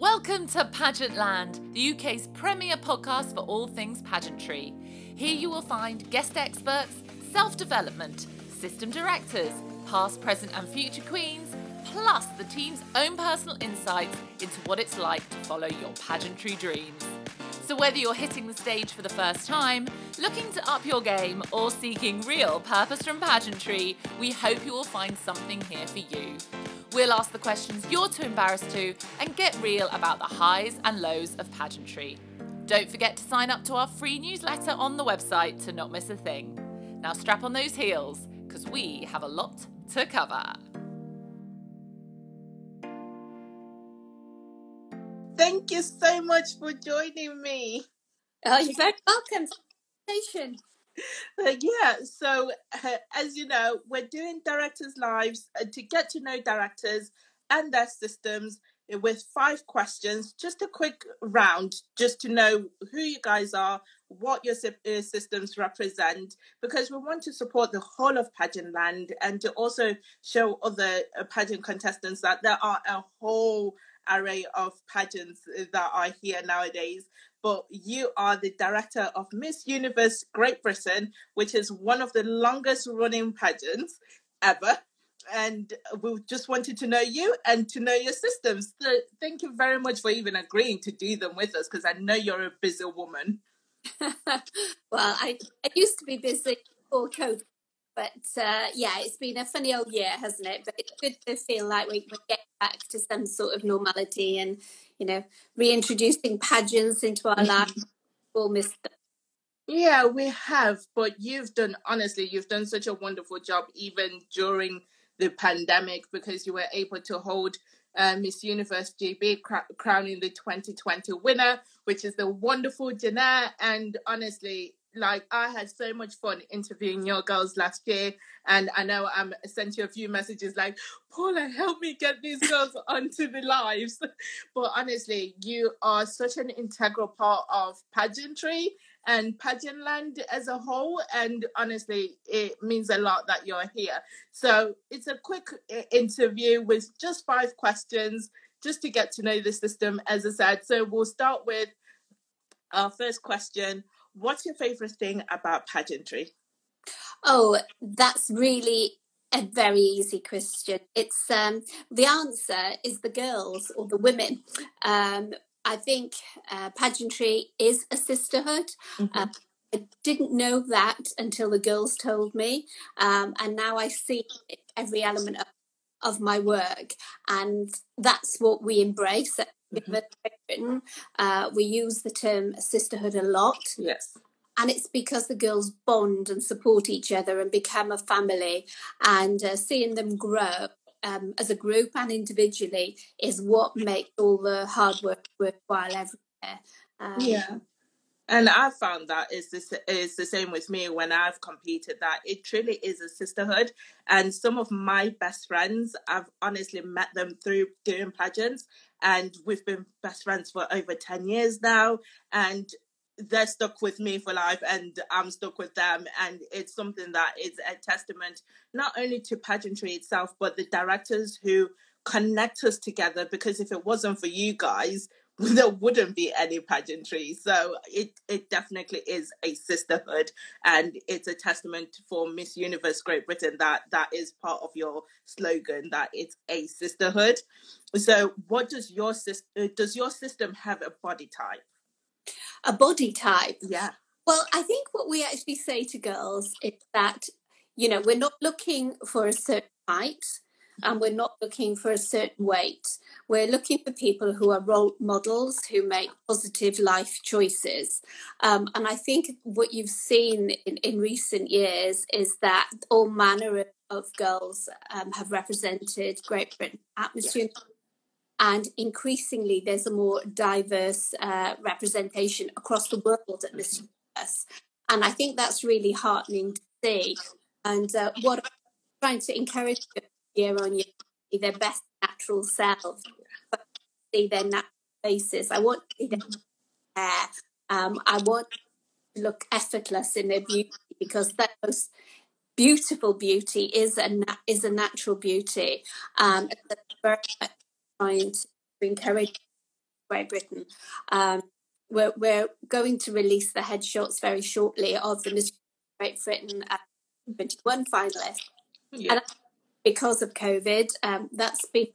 Welcome to Pageant Land, the UK's premier podcast for all things pageantry. Here you will find guest experts, self development, system directors, past, present, and future queens, plus the team's own personal insights into what it's like to follow your pageantry dreams. So, whether you're hitting the stage for the first time, looking to up your game, or seeking real purpose from pageantry, we hope you will find something here for you. We'll ask the questions you're too embarrassed to and get real about the highs and lows of pageantry. Don't forget to sign up to our free newsletter on the website to not miss a thing. Now, strap on those heels because we have a lot to cover. Thank you so much for joining me. Oh, you're very welcome. Station. Uh, yeah, so uh, as you know, we're doing directors' lives uh, to get to know directors and their systems uh, with five questions. Just a quick round, just to know who you guys are, what your systems represent, because we want to support the whole of pageant land and to also show other pageant contestants that there are a whole array of pageants that are here nowadays but you are the director of Miss Universe Great Britain, which is one of the longest running pageants ever. And we just wanted to know you and to know your systems. So thank you very much for even agreeing to do them with us because I know you're a busy woman. well, I, I used to be busy before COVID, but uh, yeah, it's been a funny old year, hasn't it? But it's good to feel like we, we get back to some sort of normality and you know, reintroducing pageants into our mm-hmm. lives. All missed them. Yeah, we have, but you've done honestly, you've done such a wonderful job even during the pandemic because you were able to hold uh, Miss Universe GB cr- crowning the 2020 winner, which is the wonderful Jeanette. And honestly, like I had so much fun interviewing your girls last year, and I know I'm sent you a few messages like, Paula, help me get these girls onto the lives. But honestly, you are such an integral part of pageantry and pageant land as a whole. And honestly, it means a lot that you're here. So it's a quick interview with just five questions, just to get to know the system, as I said. So we'll start with our first question What's your favorite thing about pageantry? Oh, that's really a very easy question. It's um, the answer is the girls or the women. Um, I think uh, pageantry is a sisterhood. Mm-hmm. Uh, I didn't know that until the girls told me, um, and now I see every element of, of, my work, and that's what we embrace. Mm-hmm. Uh, we use the term sisterhood a lot. Yes and it's because the girls bond and support each other and become a family and uh, seeing them grow um, as a group and individually is what makes all the hard work worthwhile everywhere um, yeah and I found that is this is the same with me when I've competed that it truly is a sisterhood. And some of my best friends, I've honestly met them through doing pageants, and we've been best friends for over ten years now. And they're stuck with me for life and I'm stuck with them. And it's something that is a testament not only to pageantry itself, but the directors who connect us together. Because if it wasn't for you guys, there wouldn't be any pageantry. So it, it definitely is a sisterhood and it's a testament for Miss Universe Great Britain that that is part of your slogan that it's a sisterhood. So what does your system uh, does your system have a body type? a body type. Yeah. Well, I think what we actually say to girls is that, you know, we're not looking for a certain height and we're not looking for a certain weight. We're looking for people who are role models who make positive life choices. Um, and I think what you've seen in, in, recent years is that all manner of girls um, have represented Great Britain at Miss yeah and increasingly there's a more diverse uh, representation across the world at this US. And I think that's really heartening to see. And uh, what I'm trying to encourage year on year be their best natural selves, see their natural faces. I want to see their hair. Um, I want to look effortless in their beauty because that most beautiful beauty is a is a natural beauty. Um, very trying to encourage Great Britain. Um, we're, we're going to release the headshots very shortly of the Miss Great Britain uh, 21 finalists. Yeah. And because of COVID, um, that's been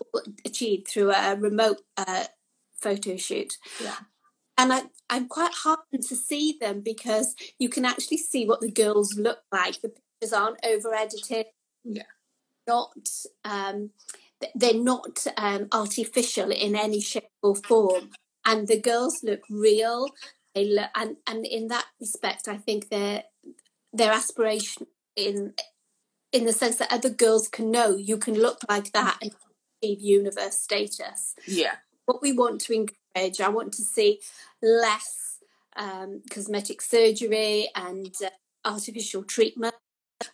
achieved through a remote uh, photo shoot. Yeah. And I, I'm quite heartened to see them because you can actually see what the girls look like. The pictures aren't over edited. Yeah. Not um, they're not um, artificial in any shape or form, and the girls look real. They look, and and in that respect, I think their their aspiration in in the sense that other girls can know you can look like that and achieve universe status. Yeah. What we want to encourage, I want to see less um, cosmetic surgery and uh, artificial treatment.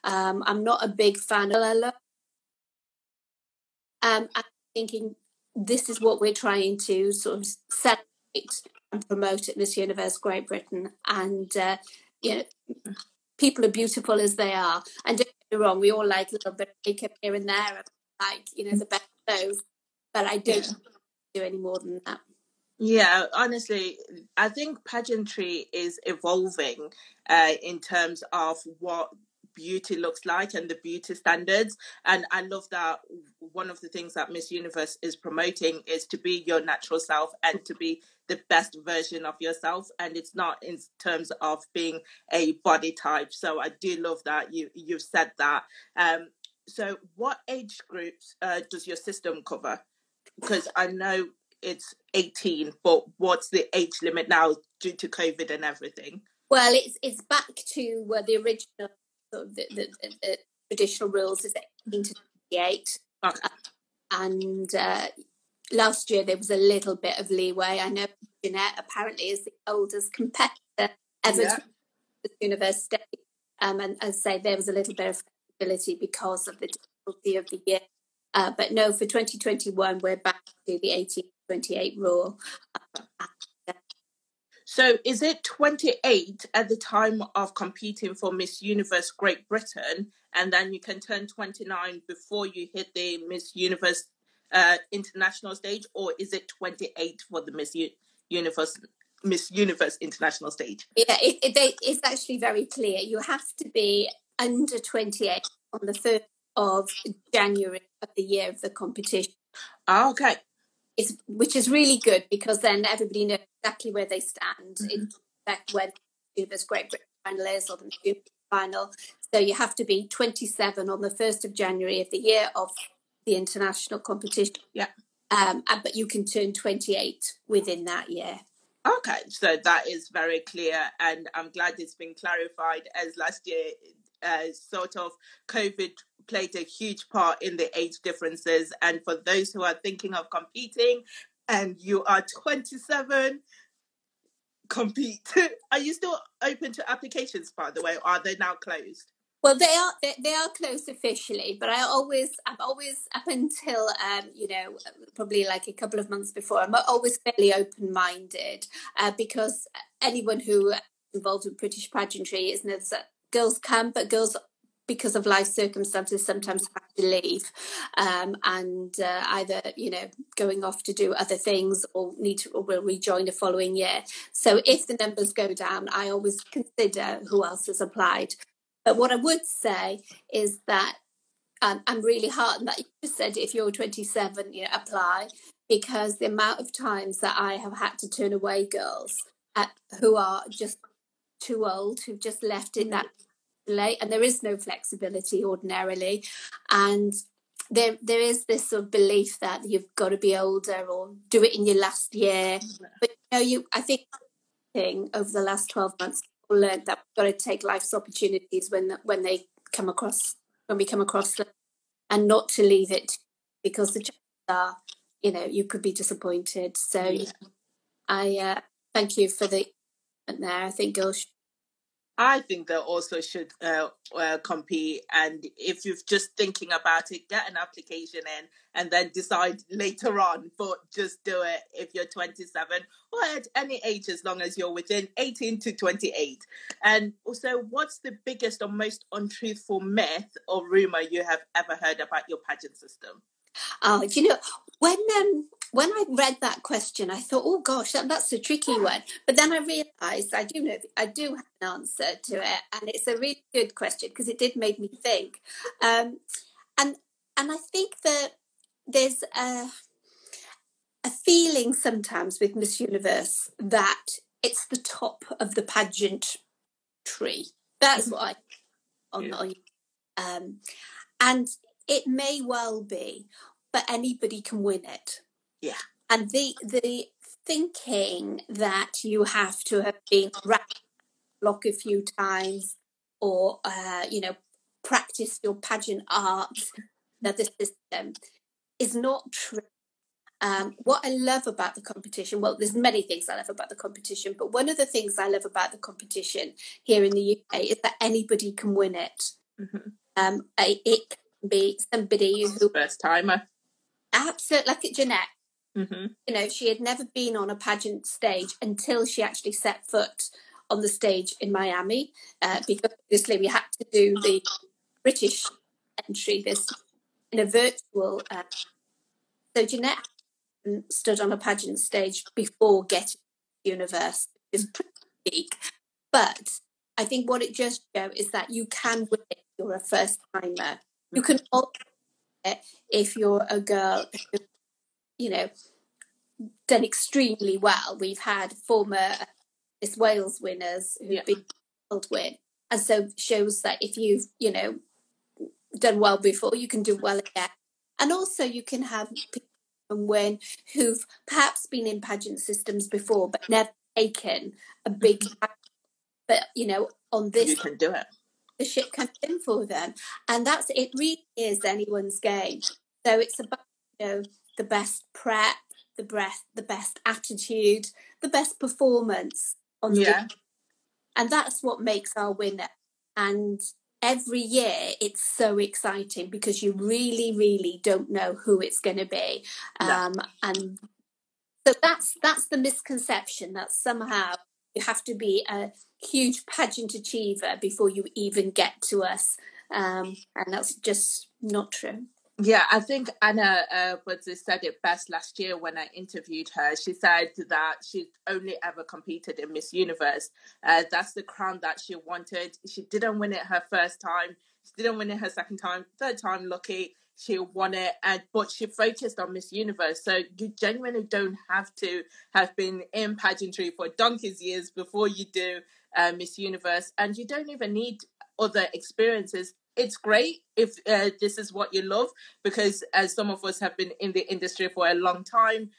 Um, I'm not a big fan of um, I'm thinking this is what we're trying to sort of celebrate and promote at Miss Universe Great Britain. And, uh, you know, people are beautiful as they are. And don't get me wrong, we all like a little bit of makeup here and there, like, you know, the best clothes. But I don't yeah. do any more than that. Yeah, honestly, I think pageantry is evolving uh, in terms of what beauty looks like and the beauty standards. And I love that one of the things that Miss Universe is promoting is to be your natural self and to be the best version of yourself. And it's not in terms of being a body type. So I do love that you you've said that. Um, so what age groups uh, does your system cover? Because I know it's 18, but what's the age limit now due to COVID and everything? Well, it's it's back to uh, the original sort of the, the, the traditional rules is 18 to 28. Uh, and uh, last year there was a little bit of leeway. I know Jeanette apparently is the oldest competitor ever yeah. to university. Um, and as I say, there was a little bit of flexibility because of the difficulty of the year. Uh, but no, for 2021, we're back to the 18 28 rule. Uh, so is it 28 at the time of competing for Miss Universe Great Britain, and then you can turn 29 before you hit the Miss Universe uh, international stage, or is it 28 for the Miss U- Universe Miss Universe international stage? Yeah, it, it, it's actually very clear. You have to be under 28 on the 3rd of January of the year of the competition. Ah, okay is which is really good because then everybody knows exactly where they stand mm-hmm. in fact when Universe Great Britain final is or the final. So you have to be 27 on the 1st of January of the year of the international competition. Yeah. Um, but you can turn 28 within that year. Okay, so that is very clear, and I'm glad it's been clarified as last year, uh, sort of COVID played a huge part in the age differences. And for those who are thinking of competing and you are 27, compete. are you still open to applications, by the way, are they now closed? Well, they are they, they are closed officially, but I always I've always up until um, you know probably like a couple of months before I'm always fairly open minded uh, because anyone who involved in British pageantry is knows that girls can, but girls because of life circumstances sometimes have to leave um, and uh, either you know going off to do other things or need to or will rejoin the following year. So if the numbers go down i always consider who else has applied. But what i would say is that um, i'm really heartened that you just said if you're 27 you know apply because the amount of times that i have had to turn away girls at, who are just too old who've just left in that late and there is no flexibility ordinarily. And there there is this sort of belief that you've got to be older or do it in your last year. But you know you i think thing over the last 12 months people learned that we've got to take life's opportunities when when they come across when we come across them and not to leave it because the chances are you know you could be disappointed. So yeah. i uh, thank you for the there. I think girls I think they also should uh, uh, compete. And if you're just thinking about it, get an application in and then decide later on. But just do it if you're 27 or at any age, as long as you're within 18 to 28. And also, what's the biggest or most untruthful myth or rumor you have ever heard about your pageant system? Oh, you know, when um, when I read that question, I thought, oh gosh, that, that's a tricky one. But then I realised I do know I do have an answer to it, and it's a really good question because it did make me think. Um, and and I think that there's a a feeling sometimes with Miss Universe that it's the top of the pageant tree. That's what I on, yeah. on um, and it may well be, but anybody can win it. Yeah. And the the thinking that you have to have been block a few times or uh, you know practice your pageant art another system is not true um, what I love about the competition, well, there's many things I love about the competition, but one of the things I love about the competition here in the UK is that anybody can win it. Mm-hmm. Um, it can be somebody who first timer, absolutely like at Jeanette. Mm-hmm. You know, she had never been on a pageant stage until she actually set foot on the stage in Miami, uh, because obviously we had to do the British entry this in a virtual. Uh, so Jeanette stood on a pageant stage before getting to universe, which is pretty big. But I think what it just shows is that you can win it if you're a first timer. You can also it if you're a girl who, you know, done extremely well. We've had former Miss Wales winners who've yeah. been world win. And so shows that if you've, you know, done well before, you can do well again. And also you can have people when who've perhaps been in pageant systems before but never taken a big mm-hmm. but you know on this you can do it the shit comes in for them. And that's it really is anyone's game. So it's about you know the best prep the breath the best attitude the best performance on yeah. the and that's what makes our winner. And every year it's so exciting because you really really don't know who it's going to be um, no. and so that's that's the misconception that somehow you have to be a huge pageant achiever before you even get to us um, and that's just not true yeah, I think Anna uh, said it best last year when I interviewed her. She said that she'd only ever competed in Miss Universe. Uh, that's the crown that she wanted. She didn't win it her first time. She didn't win it her second time. Third time, lucky she won it, and but she focused on Miss Universe. So you genuinely don't have to have been in pageantry for donkey's years before you do uh, Miss Universe, and you don't even need other experiences it's great if uh, this is what you love because as some of us have been in the industry for a long time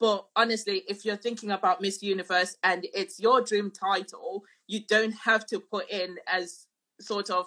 but honestly if you're thinking about miss universe and it's your dream title you don't have to put in as sort of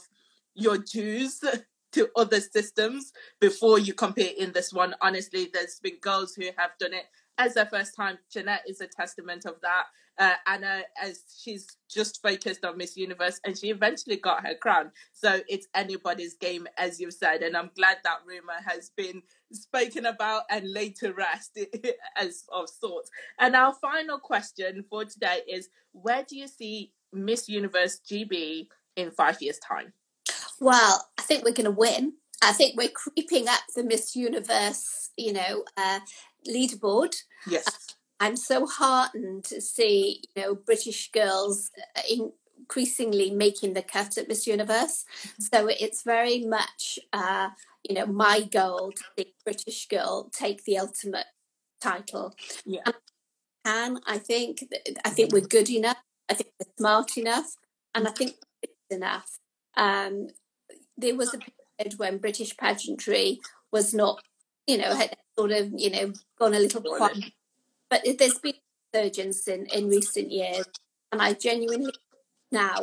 your dues to other systems before you compete in this one honestly there's been girls who have done it as their first time jeanette is a testament of that uh, Anna as she's just focused on Miss Universe and she eventually got her crown. So it's anybody's game, as you've said. And I'm glad that rumor has been spoken about and laid to rest as of sorts. And our final question for today is where do you see Miss Universe GB in five years' time? Well, I think we're going to win. I think we're creeping up the Miss Universe, you know, uh, leaderboard. Yes. Uh, I'm so heartened to see, you know, British girls uh, increasingly making the cut at Miss Universe. Mm-hmm. So it's very much, uh, you know, my goal to see British girl take the ultimate title. Yeah. And I think I think we're good enough. I think we're smart enough, and I think it's enough. Um, there was a period when British pageantry was not, you know, had sort of, you know, gone a little quiet but there's been resurgence in, in recent years, and I genuinely now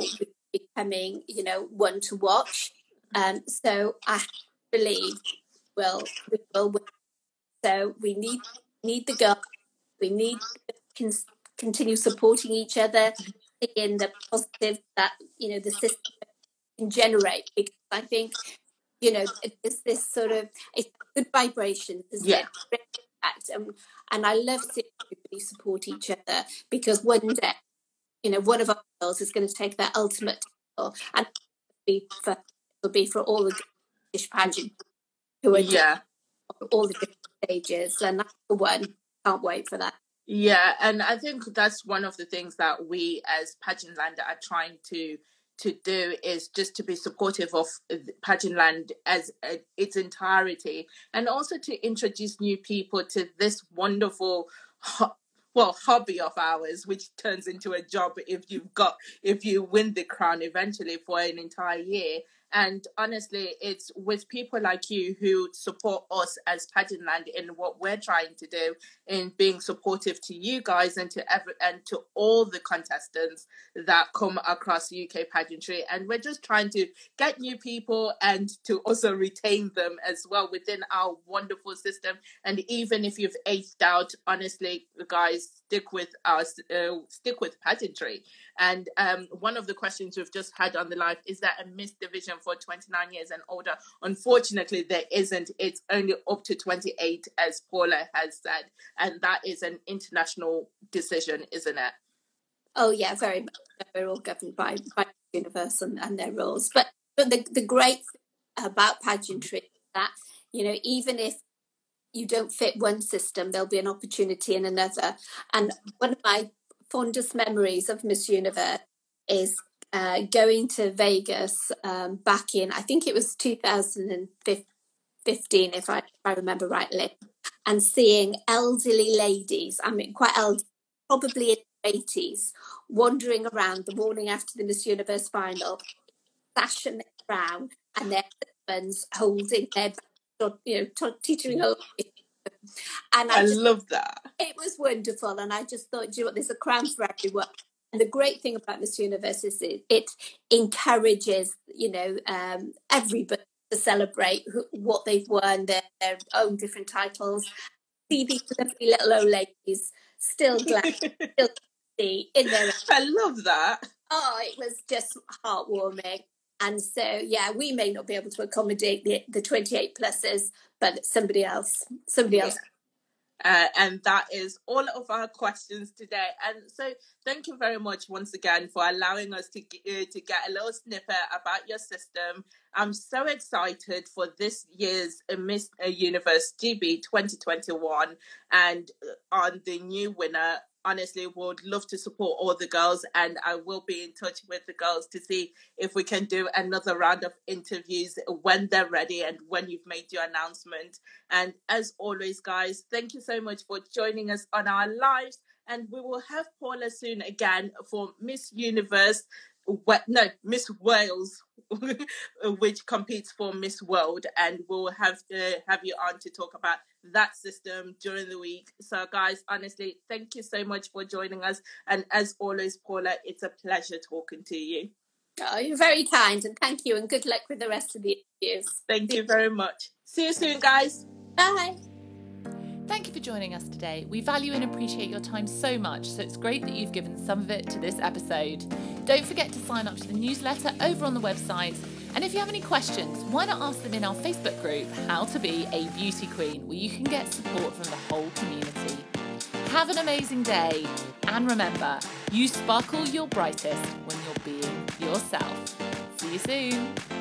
becoming, you know, one to watch. Um, so I believe will we will win. So we need need the girls. We need to continue supporting each other in the positive that you know the system generate. Because I think you know it's this sort of it's good vibrations, isn't yeah. it? And, and I love seeing everybody support each other because one day, you know, one of our girls is going to take that ultimate title and be for, it'll be for all the British pageants who are yeah. all the different stages. And that's the one can't wait for that. Yeah, and I think that's one of the things that we as Pageantland are trying to to do is just to be supportive of Pageantland as uh, its entirety, and also to introduce new people to this wonderful well hobby of ours which turns into a job if you've got if you win the crown eventually for an entire year and honestly, it's with people like you who support us as Pageantland in what we're trying to do in being supportive to you guys and to every and to all the contestants that come across UK pageantry. And we're just trying to get new people and to also retain them as well within our wonderful system. And even if you've aged out, honestly, guys, stick with us, uh, stick with pageantry. And um, one of the questions we've just had on the live is that a missed division for 29 years and older? Unfortunately, there isn't. It's only up to 28, as Paula has said, and that is an international decision, isn't it? Oh yeah, very much. We're all governed by by the universe and, and their rules. But but the the great thing about pageantry is that you know even if you don't fit one system, there'll be an opportunity in another. And one of my fondest memories of Miss Universe is uh, going to Vegas um, back in, I think it was 2015, if I, if I remember rightly, and seeing elderly ladies, I mean, quite elderly, probably in their 80s, wandering around the morning after the Miss Universe final, sash around, and their husbands holding their you know, teetering over. And I, I just, love that. It was wonderful. And I just thought, you know what, there's a crown for everyone. And the great thing about Miss Universe is it, it encourages, you know, um, everybody to celebrate who, what they've won, their, their own different titles. See these lovely little old ladies still glad, still in their. I love that. Oh, it was just heartwarming. And so, yeah, we may not be able to accommodate the, the 28 pluses, but somebody else, somebody else. Uh, and that is all of our questions today. And so, thank you very much once again for allowing us to uh, to get a little snippet about your system. I'm so excited for this year's Miss Universe GB 2021 and uh, on the new winner honestly would love to support all the girls and I will be in touch with the girls to see if we can do another round of interviews when they're ready and when you've made your announcement. And as always, guys, thank you so much for joining us on our lives. And we will have Paula soon again for Miss Universe no Miss Wales, which competes for Miss World, and we'll have to have you on to talk about that system during the week. So, guys, honestly, thank you so much for joining us, and as always, Paula, it's a pleasure talking to you. Oh, you're very kind, and thank you, and good luck with the rest of the interviews. Thank you very much. See you soon, guys. Bye. Thank you for joining us today. We value and appreciate your time so much, so it's great that you've given some of it to this episode. Don't forget to sign up to the newsletter over on the website. And if you have any questions, why not ask them in our Facebook group, How to Be a Beauty Queen, where you can get support from the whole community. Have an amazing day, and remember, you sparkle your brightest when you're being yourself. See you soon.